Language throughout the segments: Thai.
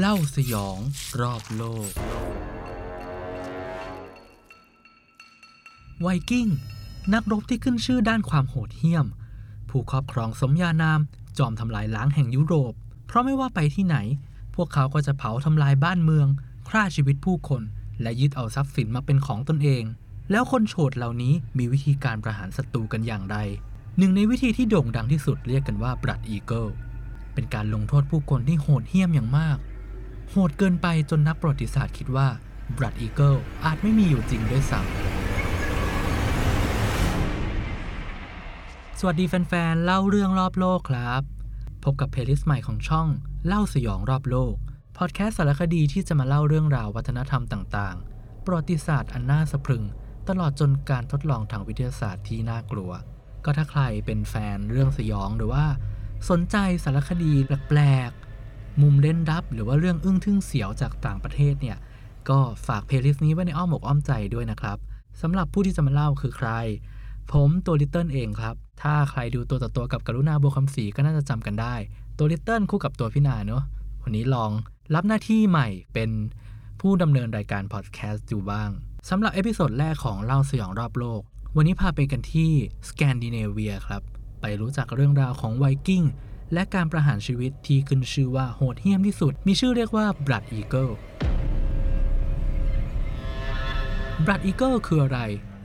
เล่าสยองรอบโลก ไวกิ้ง นักรบที่ขึ้นชื่อด้านความโหดเหี้ยม ผู้ครอบครองสมญานาม จอมทำลายล้างแห่งยุโรป เพราะไม่ว่าไปที่ไหน พวกเขาก็จะเผาทำลายบ้านเมืองฆ่าชีวิตผู้คน และยึดเอาทรัพย์สินมาเป็นของตนเอง แล้วคนโฉดเหล่านี้มีวิธีการประหารศัตรูกันอย่างไร หนึ่งในวิธีที่โด่งดังที่สุดเรียกกันว่าบรัดอีเกิลเป็นการลงโทษผู้คนที่โหดเหี้ยมอย่างมาก โหดเกินไปจนนักประวัติศาสตร์คิดว่า Blood Eagle อาจไม่มีอยู่จริงด้วยซ้ำสวัสดีแฟนๆ เล่าเรื่องรอบโลกครับ พบกับเพลย์ลิสต์ใหม่ของช่องเล่าสยองรอบโลก พอดแคสต์สารคดีที่จะมาเล่าเรื่องราววัฒนธรรมต่างๆ ประวัติศาสตร์อันน่าสะพรึง ตลอดจนการทดลองทางวิทยาศาสตร์ที่น่ากลัว ก็ถ้าใครเป็นแฟนเรื่องสยองหรือว่า สนใจสารคดีแปลกๆ มุมเร้นลับ หรือว่าเรื่องอึ้งทึ่งเสียวจากต่างประเทศเนี่ยก็ฝากเพลย์ลิสต์นี้ไว้ในอ้อมอกอ้อมใจด้วยนะครับสำหรับผู้ที่จะมาเล่าคือใคร ผมตัวลิตเติ้ลเองครับ ถ้าใครดูตัวต่อตัวกับกรุณาบัวคำศรีก็น่าจะจำกันได้ ตัวลิตเติ้ลคู่กับตัวพี่นาเนอะวันนี้ลองรับหน้าที่ใหม่เป็นผู้ดำเนินรายการพอดแคสต์อยู่บ้างสำหรับ episode แรกของเล่าสยองรอบโลก วันนี้พาไปกันที่สแกนดิเนเวียครับ ไปรู้จักเรื่องราวของไวกิ้ง และการประหารชีวิตที่ขึ้นชื่อว่าโหดเหี้ยมที่สุด มีชื่อเรียกว่า Blood Eagle Blood Eagle คืออะไร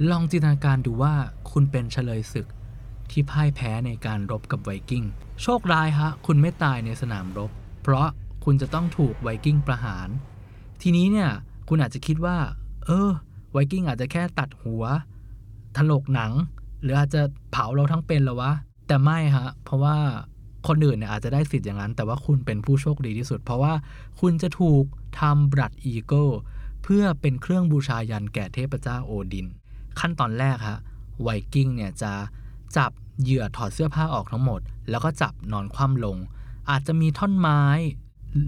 ลองจินตนาการดูว่าคุณเป็นเชลยศึก ที่พ่ายแพ้ในการรบกับไวกิ้ง โชคร้ายฮะ คุณไม่ตายในสนามรบ เพราะคุณจะต้องถูกไวกิ้งประหาร ทีนี้เนี่ย คุณอาจจะคิดว่า เออ ไวกิ้งอาจจะแค่ตัดหัว ถลกหนัง หรืออาจจะเผาเราทั้งเป็นแล้ววะ แต่ไม่ฮะ เพราะว่า คนอื่นเนี่ยอาจจะได้สิทธิ์อย่างนั้น แต่ว่าคุณเป็นผู้โชคดีที่สุด เพราะว่าคุณจะถูกทำ Blood Eagle เพื่อเป็นเครื่องบูชายัญแก่เทพเจ้าโอดิน ขั้นตอนแรกฮะไวกิ้งเนี่ยจะจับเหยื่อถอดเสื้อผ้าออกทั้งหมด แล้วก็จับนอนคว่ำลง อาจจะมีท่อนไม้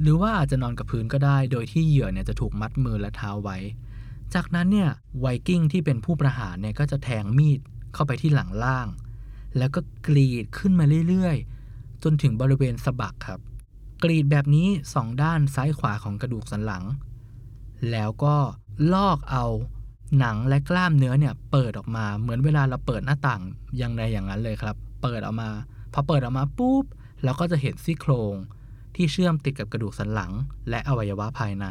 หรือว่าอาจจะนอนกับพื้นก็ได้ โดยที่เหยื่อเนี่ยจะถูกมัดมือและเท้าไว้ จากนั้นเนี่ยไวกิ้งที่เป็นผู้ประหารเนี่ยก็จะแทงมีดเข้าไปที่หลังล่าง แล้วก็กรีดขึ้นมาเรื่อยๆ จนถึงบริเวณสะบักครับ กรีดแบบนี้สองด้านซ้ายขวาของกระดูกสันหลัง แล้วก็ลอกเอาหนังและกล้ามเนื้อเนี่ยเปิดออกมาเหมือนเวลาเราเปิดหน้าต่างอย่างไรอย่างนั้นเลยครับ เปิดออกมา พอเปิดออกมาปุ๊บเราก็จะเห็นซี่โครงที่เชื่อมติดกับกระดูกสันหลัง และอวัยวะภายใน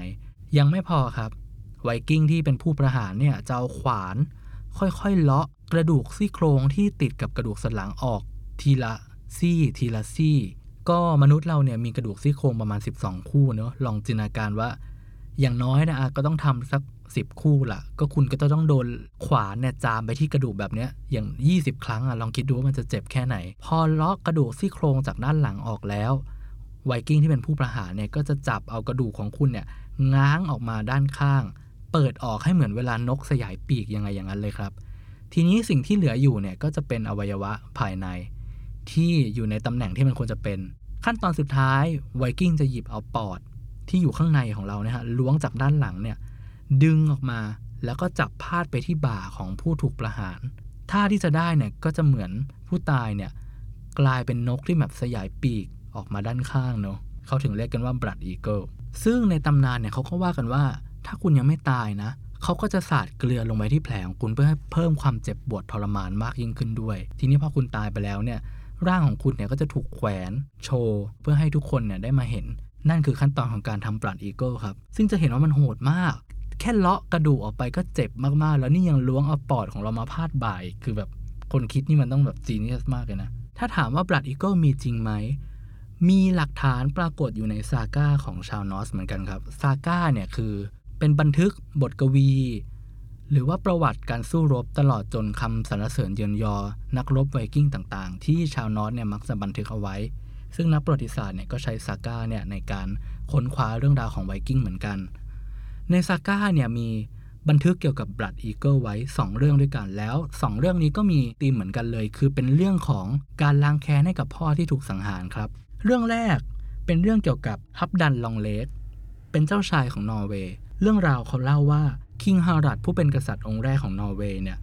ยังไม่พอครับไวกิ้งที่เป็นผู้ประหารเนี่ยจะเอาขวาน ค่อยๆเลาะกระดูกซี่โครงที่ติดกับกระดูกสันหลังออกทีละ ซี่ทีละซี่ ก็มนุษย์เราเนี่ยมีกระดูกซี่โครงประมาณ 12 คู่เนอะลองจินตนาการว่า อย่างน้อยนะก็ต้องทำสัก 10 คู่ละก็คุณก็ต้องโดนขวานเนี่ยจามไปที่กระดูกแบบเนี้ยอย่าง 20 ครั้งอะลองคิดดูว่ามันจะเจ็บแค่ไหน พอเลาะกระดูกซี่โครงจากด้านหลังออกแล้วไวกิ้งที่เป็นผู้ประหารเนี่ยก็จะจับเอากระดูกของคุณเนี่ยง้างออกมาด้านข้าง เปิดออกให้เหมือนเวลานกสยายปีกยังไงอย่างนั้นเลยครับ ทีนี้สิ่งที่เหลืออยู่เนี่ยก็จะเป็นอวัยวะภายใน ที่อยู่ในตำแหน่งที่มันควรจะเป็น ขั้นตอนสุดท้ายไวกิ้งจะหยิบเอาปอดที่อยู่ข้างในของเราเนี่ยฮะล้วงจากด้านหลังเนี่ยดึงออกมาแล้วก็จับพาดไปที่บ่าของผู้ถูกประหารท่าที่จะได้เนี่ยก็จะเหมือนผู้ตายเนี่ยกลายเป็นนกที่แบบสยายปีกออกมาด้านข้างเนาะเขาถึงเรียกกันว่าบรัดอีเกิลซึ่งในตำนานเนี่ยเขาก็ว่ากันว่า ถ้าคุณยังไม่ตายนะเขาก็จะสาดเกลือลงไปที่แผลของคุณเพื่อให้เพิ่มความเจ็บปวดทรมานมากยิ่งขึ้นด้วย ทีนี้พอคุณตายไปแล้วเนี่ย ร่างของคุณเนี่ยก็จะถูกแขวนโชว์ เพื่อให้ทุกคนเนี่ยได้มาเห็น นั่นคือขั้นตอนของการทำ Blood Eagle ครับ ซึ่งจะเห็นว่ามันโหดมาก แค่เลาะกระดูกออกไปก็เจ็บมากๆ แล้วนี่ยังล้วงเอาปอดของเรามาพาดบ่า คือแบบคนคิดนี่มันต้องแบบ genius มากเลยนะ ถ้าถามว่า Blood Eagle มีจริงไหม มีหลักฐานปรากฏอยู่ใน saga ของชาว Norse เหมือนกันครับ saga เนี่ยคือเป็นบันทึกบทกวี หรือว่าประวัติการสู้รบตลอดจนคำสรรเสริญเยินยอ นักรบไวกิ้งต่างๆ ที่ชาว Norse เนี่ยมักจะบันทึกเอาไว้ ซึ่งนักประวัติศาสตร์เนี่ยก็ใช้ saga เนี่ยในการค้นคว้าเรื่องราวของไวกิ้งเหมือนกัน ใน saga เนี่ยมีบันทึกเกี่ยวกับ Blood Eagle ไว้ 2 เรื่องด้วยกันแล้ว 2 เรื่องนี้ก็มีธีมเหมือนกันเลย คือเป็นเรื่องของการล้างแค้นให้กับพ่อที่ถูกสังหารครับ เรื่องแรกเป็นเรื่องเกี่ยวกับ Halfdan Longleg เป็นเจ้าชายของนอร์เวย์เรื่องราวเขาเล่าว่า King Harald ผู้เป็นกษัตริย์องค์แรกของนอร์เวย์เนี่ย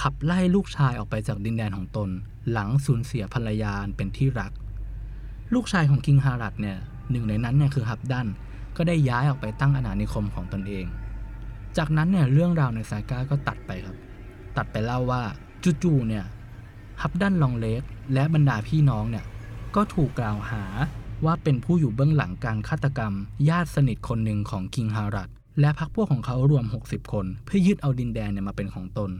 ขับไล่ลูกชายออกไปจากดินแดนของตน หลังสูญเสียภรรยาเป็นที่รัก ลูกชายของ King Harald เนี่ยหนึ่งในนั้นเนี่ยคือ Halfdan ก็ได้ย้ายออกไปตั้งอาณานิคมของตนเอง จากนั้นเนี่ยเรื่องราวใน saga ก็ตัดไปครับ ตัดไปเล่าว่าจู่ๆเนี่ย Halfdan Longleg และบรรดาพี่น้องเนี่ยก็ถูกกล่าวหาว่าเป็นผู้อยู่เบื้องหลังการฆาตกรรม ญาติสนิทคนหนึ่งของ King Harald และพรรคพวกของเขารวม 60 คน เพื่อยึดเอาดินแดนเนี่ยมาเป็นของตน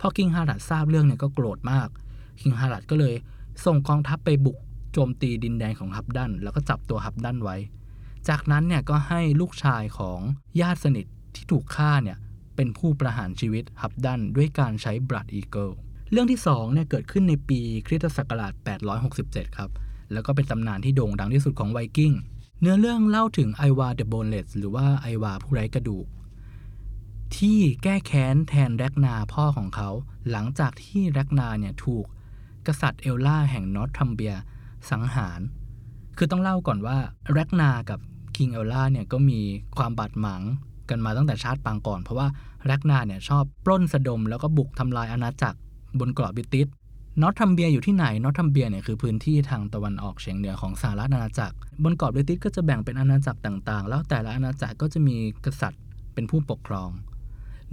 พอ King Harald ทราบเรื่องเนี่ยก็โกรธมาก King Harald ก็เลยส่งกองทัพไปบุกโจมตีดินแดนของ Halfdan แล้วก็จับตัว Halfdan ไว้ จากนั้นเนี่ยก็ให้ลูกชายของญาติสนิทที่ถูกฆ่าเนี่ยเป็นผู้ประหารชีวิต Halfdan ด้วยการใช้ Blood Eagle เรื่องที่2เนี่ยเกิดขึ้นในปีคริสตศักราช 867 ครับ แล้วก็เป็นตำนานที่โด่งดังที่สุดของไวกิ้ง เนื้อเรื่องเล่าถึงไอวาเดอะโบนเลสหรือว่าไอวาผู้ไร้กระดูก ที่แก้แค้นแทนแรกนาพ่อของเขา หลังจากที่แรกนาเนี่ยถูกกษัตริย์เอลล่าแห่งนอตทัมเบียสังหาร คือต้องเล่าก่อนว่าแรกนากับคิงเอลล่าเนี่ยก็มีความบาดหมางกันมาตั้งแต่ชาติปางก่อน เพราะว่าแรกนาเนี่ยชอบปล้นสะดมแล้วก็บุกทำลายอาณาจักรบนเกาะบิติส นอตทัมเบียอยู่ที่ไหนนอตทัมเบียเนี่ยคือพื้นที่ทางตะวันออกเฉียงเหนือของสหรัฐอาณาจักร บนเกาะบรติสก็จะแบ่งเป็นอาณาจักรต่างๆ แล้วแต่ละอาณาจักรก็จะมีกษัตริย์เป็นผู้ปกครอง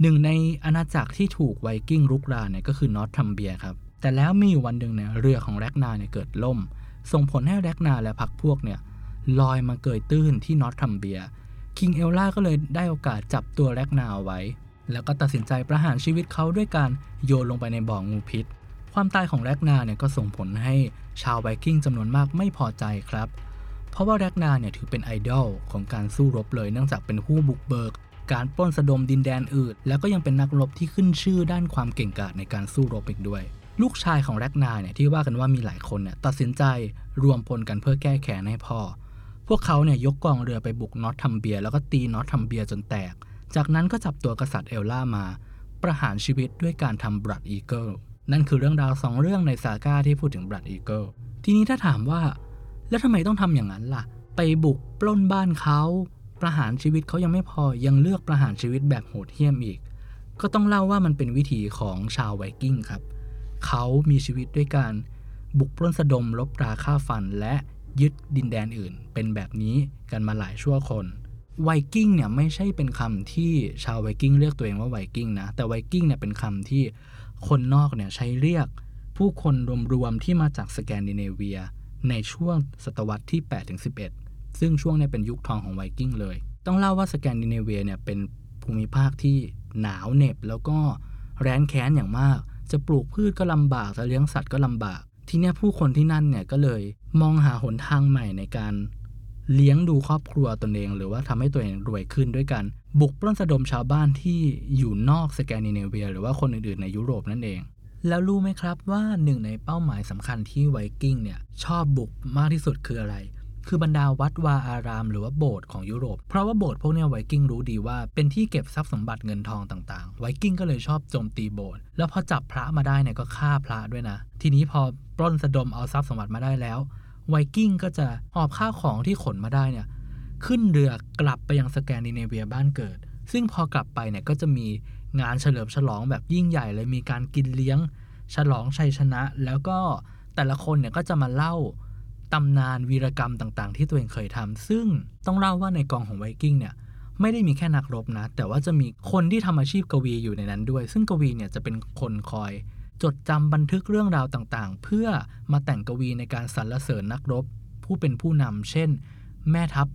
หนึ่งในอาณาจักรที่ถูกไวกิ้งรุกรานเนี่ยก็คือนอตทัมเบียครับแต่แล้วมีอยู่วันหนึ่งเนี่ยเรือของแรกนาเนี่ยเกิดล่ม ส่งผลให้แรกนาและพรรคพวกเนี่ยลอยมาเกยตื้นที่นอตทัมเบียคิงเอลล่าก็เลยได้โอกาสจับตัวแรกนาเอาไว้ แล้วก็ตัดสินใจประหารชีวิตเขาด้วยการโยนลงไปในบ่องูพิษ ความตายของแรกนาเนี่ยก็ส่งผลให้ชาวไวกิ้งจำนวนมากไม่พอใจครับ เพราะว่าแรกนาเนี่ยถือเป็นไอดอลของการสู้รบเลยเนื่องจากเป็นผู้บุกเบิก การปล้นสะดมดินแดนอื่น แล้วก็ยังเป็นนักรบที่ขึ้นชื่อด้านความเก่งกาจในการสู้รบอีกด้วย ลูกชายของแรกนาเนี่ยที่ว่ากันว่ามีหลายคนเนี่ยตัดสินใจรวมพลกันเพื่อแก้แค้นให้พ่อ พวกเขาเนี่ยยกกองเรือไปบุกนอตทัมเบีย แล้วก็ตีนอตทัมเบียจนแตก จากนั้นก็จับตัวกษัตริย์เอลล่ามา ประหารชีวิตด้วยการทำ Blood Eagle นั่นคือเรื่องราวสองเรื่องใน saga ที่พูดถึง Blood Eagle ทีนี้ถ้าถามว่า แล้วทำไมต้องทำอย่างนั้นล่ะ ไปบุกปล้นบ้านเขาประหารชีวิตเขายังไม่พอยังเลือกประหารชีวิตแบบโหดเหี้ยมอีก ก็ต้องเล่าว่ามันเป็นวิถีของชาวไวกิ้งครับ เขามีชีวิตด้วยการบุกปล้นสะดมรบราฆ่าฟันและยึดดินแดนอื่น เป็นแบบนี้กันมาหลายชั่วคนไวกิ้งเนี่ยไม่ใช่เป็นคำที่ชาวไวกิ้งเรียกตัวเองว่าไวกิ้งนะ แต่ไวกิ้งเนี่ยเป็นคำที่คนนอกเนี่ยใช้เรียกผู้คนรวมๆที่มาจากสแกนดิเนเวีย ในช่วงศตวรรษที่ 8-11 ซึ่งช่วงนี้เป็นยุคทองของไวกิ้งเลย ต้องเล่าว่าสแกนดิเนเวียเนี่ยเป็นภูมิภาคที่หนาวเหน็บ แล้วก็แร้นแค้นอย่างมาก จะปลูกพืชก็ลำบาก จะเลี้ยงสัตว์ก็ลำบาก ทีนี้ผู้คนที่นั่นเนี่ยก็เลยมองหาหนทางใหม่ในการเลี้ยงดูครอบครัวตนเอง หรือว่าทำให้ตัวเองรวยขึ้นด้วยกัน บุกปล้นสะดมชาวบ้านที่อยู่นอกสแกนดิเนเวีย หรือว่าคนอื่นๆในยุโรปนั่นเอง แล้วรู้ไหมครับว่าหนึ่งในเป้าหมายสำคัญที่ไวกิ้งเนี่ยชอบบุกมากที่สุดคืออะไร คือบรรดาวัดวาอาราม หรือว่าโบสถ์ของยุโรป เพราะว่าโบสถ์พวกเนี้ยไวกิ้งรู้ดีว่าเป็นที่เก็บทรัพย์สมบัติเงินทองต่างๆ ไวกิ้งก็เลยชอบโจมตีโบสถ์แล้วพอจับพระมาได้เนี่ยก็ฆ่าพระด้วยนะ ทีนี้พอปล้นสะดมเอาทรัพย์สมบัติมาได้แล้วไวกิ้งก็จะหอบข้าวของที่ขนมาได้เนี่ย ขึ้นเรือกลับไปยังสแกนดิเนเวียบ้านเกิด ซึ่งพอกลับไปเนี่ยก็จะมีงานเฉลิมฉลองแบบยิ่งใหญ่เลยมีการกินเลี้ยง ฉลองชัยชนะ แล้วก็แต่ละคนเนี่ยก็จะมาเล่าตำนานวีรกรรมต่างๆ ที่ตัวเองเคยทำซึ่งต้องเล่าว่าในกองของไวกิ้งเนี่ยไม่ได้มีแค่นักรบนะ แต่ว่าจะมีคนที่ทำอาชีพกวีอยู่ในนั้นด้วย ซึ่งกวีเนี่ยจะเป็นคนคอย จดจำบันทึกเรื่องราวต่างๆ เพื่อมาแต่งกวีในการสรรเสริญนักรบ ผู้เป็นผู้นำเช่น แม่ทัพ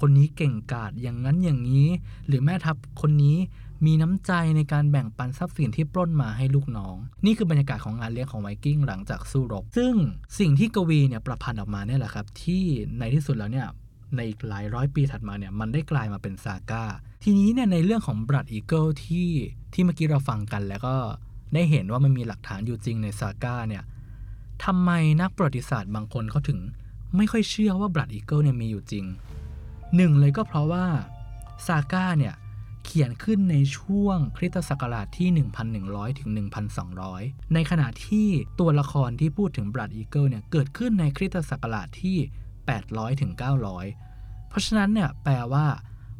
คนนี้เก่งกาจอย่างนั้นอย่างนี้ หรือแม่ทัพคนนี้มีน้ำใจในการแบ่งปันทรัพย์สินที่ปล้นมาให้ลูกน้อง นี่คือบรรยากาศของงานเลี้ยงของไวกิ้งหลังจากสู้รบ ซึ่งสิ่งที่กวีเนี่ยประพันธ์ออกมาเนี่ยแหละครับ ที่ในที่สุดแล้วเนี่ยในอีกหลายร้อยปีถัดมาเนี่ยมันได้กลายมาเป็นซาก้า ทีนี้เนี่ยในเรื่องของ Blood Eagle ที่ที่เมื่อกี้เราฟังกันแล้วก็ได้เห็นว่ามันมีหลักฐานอยู่จริงใน saga เนี่ยทำไมนักประวัติศาสตร์บางคนเขาถึง ไม่ค่อยเชื่อว่า Blood Eagle เนี่ยมีอยู่จริง หนึ่งเลยก็เพราะว่า saga เนี่ยเขียนขึ้นในช่วงคริสตศักราชที่ 1,100 ถึง 1,200 ในขณะที่ตัวละครที่พูดถึง Blood Eagle เนี่ยเกิดขึ้นในคริสตศักราชที่ 800 ถึง 900 เพราะฉะนั้นเนี่ยแปลว่า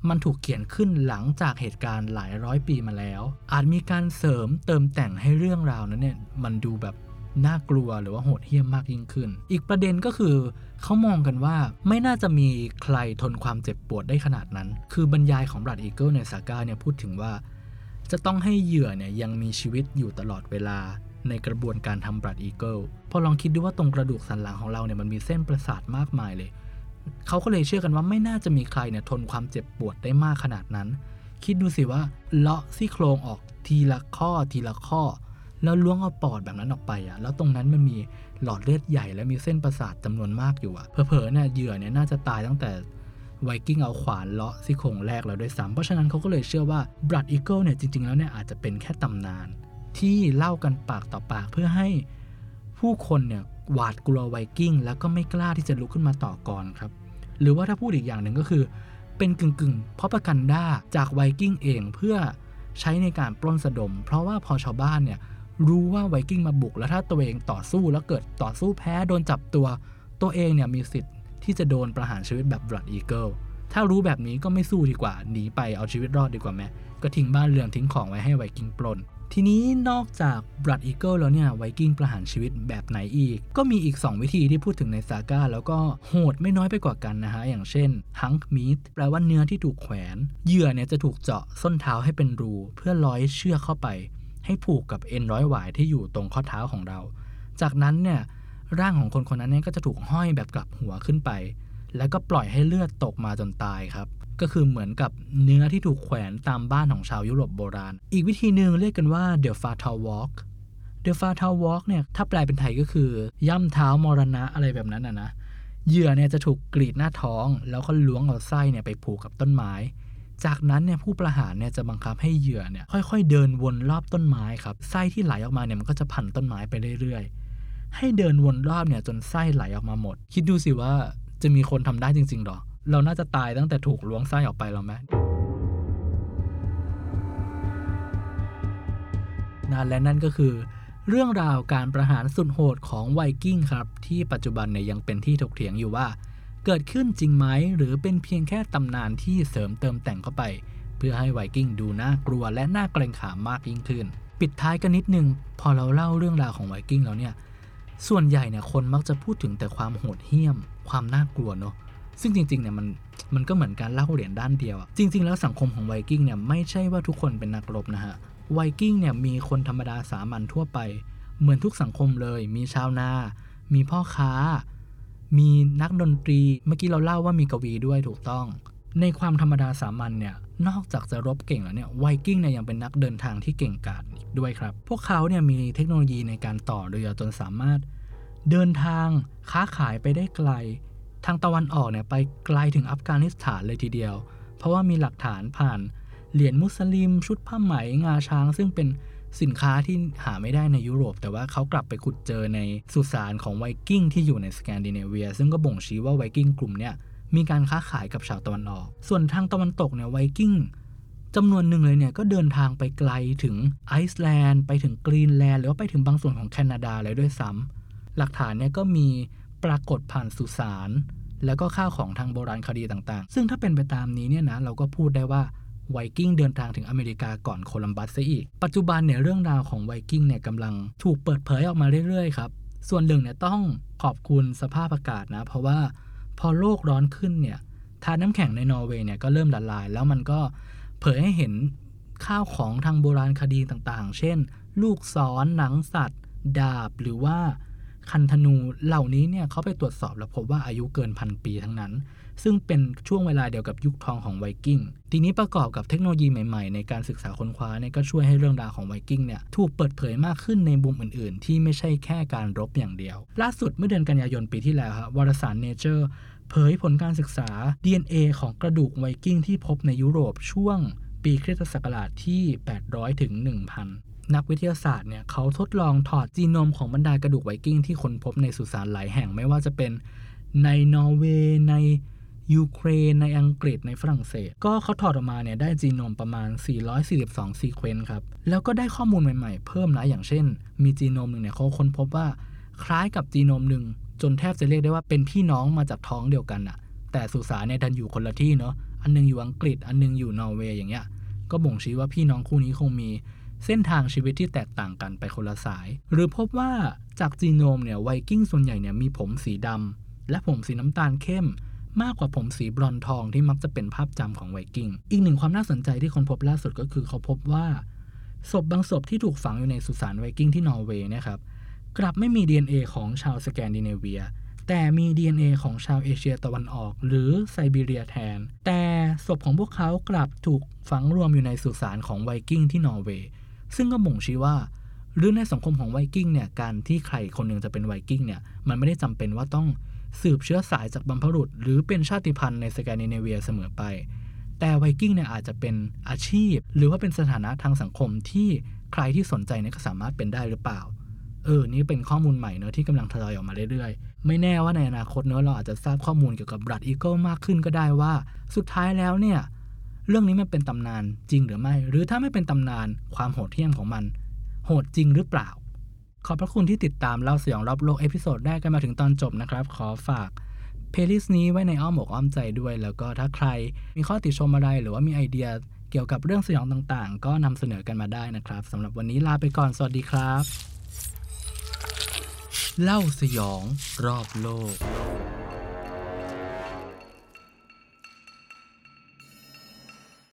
มันถูกเขียนขึ้นหลังจากเหตุการณ์หลายร้อยปีมาแล้ว อาจมีการเสริมเติมแต่งให้เรื่องราวนั้นเนี่ยมันดูแบบ น่ากลัวหรือว่าโหดเหี้ยมมากยิ่งขึ้น อีกประเด็นก็คือเขามองกันว่าไม่น่าจะมีใครทนความเจ็บปวดได้ขนาดนั้น คือบรรยายของ Blood Eagle ใน saga เนี่ยพูดถึงว่า จะต้องให้เหยื่อเนี่ยยังมีชีวิตอยู่ตลอดเวลาในกระบวนการทำ Blood Eagleพอลองคิดดูว่าตรงกระดูกสันหลังของเราเนี่ยมันมีเส้นประสาทมากมายเลย เขาก็เลยเชื่อกันว่าไม่น่าจะมีใครเนี่ยทนความเจ็บปวดได้มากขนาดนั้น คิดดูสิว่าเลาะซี่โครงออกทีละข้อทีละข้อ แล้วล้วงเอาปอดแบบนั้นออกไปอะ แล้วตรงนั้นมันมีหลอดเลือดใหญ่และมีเส้นประสาทจำนวนมากอยู่อะ เผลอๆเนี่ยเหยื่อเนี่ยน่าจะตายตั้งแต่ไวกิ้งเอาขวานเลาะซี่โครงแรกแล้วด้วยซ้ำเพราะฉะนั้นเขาก็เลยเชื่อว่า Blood Eagle เนี่ยจริง ๆ แล้วเนี่ยอาจจะเป็นแค่ตำนาน ที่เล่ากันปากต่อปากเพื่อให้ผู้คนเนี่ยหวาดกลัวไวกิ้งแล้วก็ไม่กล้าที่จะลุกขึ้นมาต่อกรครับ หรือว่าถ้าพูดอีกอย่างหนึ่งก็คือ เป็นกึ่งกึ่งๆ เพราะประกันด้าจากไวกิ้งเองเพื่อใช้ในการปล้นสะดม เพราะว่าพอชาวบ้านเนี่ย รู้ว่าไวกิ้งมาบุก แล้วถ้าตัวเองต่อสู้แล้วเกิดต่อสู้แพ้โดนจับตัว ตัวเองเนี่ยมีสิทธิ์ที่จะโดนประหารชีวิตแบบบลัดอีเกิลถ้ารู้แบบนี้ก็ไม่สู้ดีกว่า หนีไปเอาชีวิตรอดดีกว่าแม้ก็ทิ้งบ้านเรือนทิ้งของไว้ให้ไวกิ้งปล้นทีนี้นอกจาก Blood Eagle แล้วเนี่ยไวกิ้งประหารชีวิตแบบไหนอีก ก็มีอีก 2 วิธีที่พูดถึงในซาก้า แล้วก็โหดไม่น้อยไปกว่ากันนะฮะ อย่างเช่น Hunk Meat แปลว่าเนื้อที่ถูกแขวน เหยื่อเนี่ยจะถูกเจาะส้นเท้าให้เป็นรู เพื่อร้อยเชือกเข้าไป ให้ผูกกับเอ็นร้อยหวายที่อยู่ตรงข้อเท้าของเรา จากนั้นเนี่ยร่างของคนคนนั้นเนี่ยก็จะถูกห้อยแบบกลับหัวขึ้นไป แล้วก็ปล่อยให้เลือดตกมาจนตายครับ ก็คือเหมือนกับเนื้อที่ถูกแขวนตามบ้านของชาวยุโรปโบราณ อีกวิธีหนึ่งเรียกกันว่า the fatal walk the fatal walk เนี่ยถ้าแปลเป็นไทยก็คือ ย่ำเท้ามรณะอะไรแบบนั้นนะนะเหยื่อเนี่ยจะถูกกรีดหน้าท้อง แล้วก็ล้วงเอาไส้เนี่ยไปผูกกับต้นไม้ จากนั้นเนี่ยผู้ประหารเนี่ยจะบังคับให้เหยื่อเนี่ยค่อยๆ เดินวนรอบต้นไม้ครับไส้ที่ไหลออกมาเนี่ยมันก็จะพันต้นไม้ไปเรื่อยๆ ให้เดินวนรอบเนี่ยจนไส้ไหลออกมาหมด คิดดูสิว่าจะมีคนทำได้จริงๆหรอ เราน่าจะตายตั้งแต่ถูกล้วงไส้ออกไปแล้วไหมนั่นและนั่นก็คือเรื่องราวการประหารสุดโหดของไวกิ้งครับ ที่ปัจจุบันเนี่ยยังเป็นที่ถกเถียงอยู่ว่า เกิดขึ้นจริงไหมหรือเป็นเพียงแค่ตำนานที่เสริมเติมแต่งเข้าไป เพื่อให้ไวกิ้งดูน่ากลัวและน่าเกรงขามมากยิ่งขึ้น ปิดท้ายกันนิดนึง พอเราเล่าเรื่องราวของไวกิ้งแล้วเนี่ยส่วนใหญ่เนี่ยคนมักจะพูดถึงแต่ความโหดเหี้ยม ความน่ากลัวเนาะซึ่งจริงๆเนี่ยมันมันก็เหมือนการเล่าเหรียญด้านเดียวอะจริง ๆ แล้วสังคมของไวกิ้งเนี่ยไม่ใช่ว่าทุกคนเป็นนักรบนะฮะไวกิ้งเนี่ยมีคนธรรมดาสามัญทั่วไป เหมือนทุกสังคมเลย มีชาวนา มีพ่อค้า มีนักดนตรี เมื่อกี้เราเล่าว่ามีกวีด้วยถูกต้อง ในความธรรมดาสามัญเนี่ย นอกจากจะรบเก่งแล้วเนี่ย ไวกิ้งเนี่ยยังเป็นนักเดินทางที่เก่งกาจอีกด้วยครับ พวกเขาเนี่ยมีเทคโนโลยีในการต่อเรือจนสามารถ เดินทางค้าขายไปได้ไกล ทางตะวันออกเนี่ยไปไกลถึงอัฟกานิสถานเลยทีเดียว เพราะว่ามีหลักฐานผ่านเหรียญมุสลิม ชุดผ้าไหมงาช้าง ซึ่งเป็น สินค้าที่หาไม่ได้ในยุโรป แต่ว่าเขากลับไปขุดเจอในสุสานของไวกิ้งที่อยู่ในสแกนดิเนเวีย ซึ่งก็บ่งชี้ว่าไวกิ้งกลุ่มเนี่ยมีการค้าขายกับชาวตะวันออก ส่วนทางตะวันตกเนี่ยไวกิ้งจำนวนหนึ่งเลยเนี่ยก็เดินทางไปไกลถึงไอซ์แลนด์ไปถึงกรีนแลนด์หรือว่าไปถึงบางส่วนของแคนาดาเลยด้วยซ้ำหลักฐานเนี่ยก็มีปรากฏผ่านสุสานแล้วก็ข้าวของทางโบราณคดีต่างๆ ซึ่งถ้าเป็นไปตามนี้เนี่ยนะเราก็พูดได้ว่า ไวกิ้งเดินทางถึงอเมริกาก่อนโคลัมบัสซะอีก ปัจจุบันเนี่ยเรื่องราวของไวกิ้งเนี่ยกำลังถูกเปิดเผยออกมาเรื่อยๆครับ ส่วนหนึ่งเนี่ยต้องขอบคุณสภาพอากาศนะ เพราะว่าพอโลกร้อนขึ้นเนี่ยธารน้ำแข็งในนอร์เวย์เนี่ยก็เริ่มละลาย แล้วมันก็เผยให้เห็นข้าวของทางโบราณคดีต่างๆ เช่น ลูกศรหนังสัตว์ ดาบหรือว่าคันธนูเหล่านี้เนี่ยเขาไปตรวจสอบแล้วพบว่าอายุเกินพันปีทั้งนั้น ซึ่งเป็นช่วงเวลาเดียวกับยุคทองของไวกิ้ง ทีนี้ประกอบกับเทคโนโลยีใหม่ๆ ในการศึกษาค้นคว้าเนี่ยก็ช่วยให้เรื่องราวของไวกิ้งเนี่ยถูกเปิดเผยมากขึ้นในมุมอื่นๆ ที่ไม่ใช่แค่การรบอย่างเดียว ล่าสุดเมื่อเดือนกันยายนปีที่แล้วครับวารสาร Nature เผยผลการศึกษา DNA ของกระดูกไวกิ้งที่พบในยุโรปช่วงปีคริสตศักราชที่ 800 ถึง 1,000นักวิทยาศาสตร์เนี่ยเขาทดลองถอดจีโนมของบรรดากระดูกไวกิ้งที่ค้นพบในสุสานหลายแห่งไม่ว่าจะเป็นในนอร์เวย์ใน ยูเครนในอังกฤษในฝรั่งเศส ก็เขาถอดออกมาเนี่ยได้จีโนมประมาณ 442 sequence ครับ แล้วก็ได้ข้อมูลใหม่ๆ เพิ่มนะอย่างเช่น มีจีโนมหนึ่งเนี่ยเขาค้นพบว่าคล้ายกับจีโนมหนึ่งจนแทบจะเรียกได้ว่าเป็นพี่น้องมาจากท้องเดียวกันอะแต่สุสานเนี่ยดันอยู่คนละที่เนาะอันนึงอยู่อังกฤษอันนึงอยู่นอร์เวย์อย่างเงี้ยก็บ่งชี้ว่าพี่น้องคู่นี้คงมีเส้นทางชีวิตที่แตกต่างกันไปคนละสาย หรือพบว่าจากจีโนมเนี่ยไวกิ้งส่วนใหญ่เนี่ยมีผมสีดำและผมสีน้ำตาลเข้ม มากกว่าผมสีบรอนทองที่มักจะเป็นภาพจำของไวกิ้ง อีกหนึ่งความน่าสนใจที่คนพบล่าสุดก็คือเขาพบว่า ศพบางศพที่ถูกฝังอยู่ในสุสานไวกิ้งที่นอร์เวย์นะครับกลับไม่มี DNA ของชาวสแกนดิเนเวีย แต่มี DNA ของชาวเอเชียตะวันออก หรือไซบีเรียแทน แต่ศพของพวกเขากลับถูกฝังรวมอยู่ในสุสานของไวกิ้งที่นอร์เวย์ซึ่งก็บ่งชี้ว่าหรือในสังคมของไวกิ้งเนี่ยการที่ใครคนหนึ่งจะเป็นไวกิ้งเนี่ยมันไม่ได้จำเป็นว่าต้อง สืบเชื้อสายจากบรรพบุรุษ หรือเป็นชาติพันธุ์ในสแกนดิเนเวียเสมอไป แต่ไวกิ้งเนี่ยอาจจะเป็นอาชีพ หรือว่าเป็นสถานะทางสังคมที่ใครที่สนใจเนี่ยก็สามารถเป็นได้หรือเปล่า เออ นี่เป็นข้อมูลใหม่เนอะที่กำลังทยอยออกมาเรื่อยๆ ไม่แน่ว่าในอนาคตเนอะเราอาจจะทราบข้อมูลเกี่ยวกับ Blood Eagle มากขึ้นก็ได้ว่า สุดท้ายแล้วเนี่ย เรื่องนี้มันเป็นตำนานจริงหรือไม่ หรือถ้าไม่เป็นตำนานความโหดเหี้ยมของมัน โหดจริงหรือเปล่า ขอบพระคุณที่ติดตามเล่าสยองรอบโลก episode แรกกันมาถึงตอนจบนะครับ ขอฝากplaylist นี้ไว้ในอ้อมอกอ้อมใจด้วย แล้วก็ถ้าใครมีข้อติชมอะไรหรือว่ามีไอเดียเกี่ยวกับเรื่องสยองต่างๆ ก็นำเสนอกันมาได้นะครับสำหรับวันนี้ลาไปก่อนสวัสดีครับ เล่าสยองรอบโลก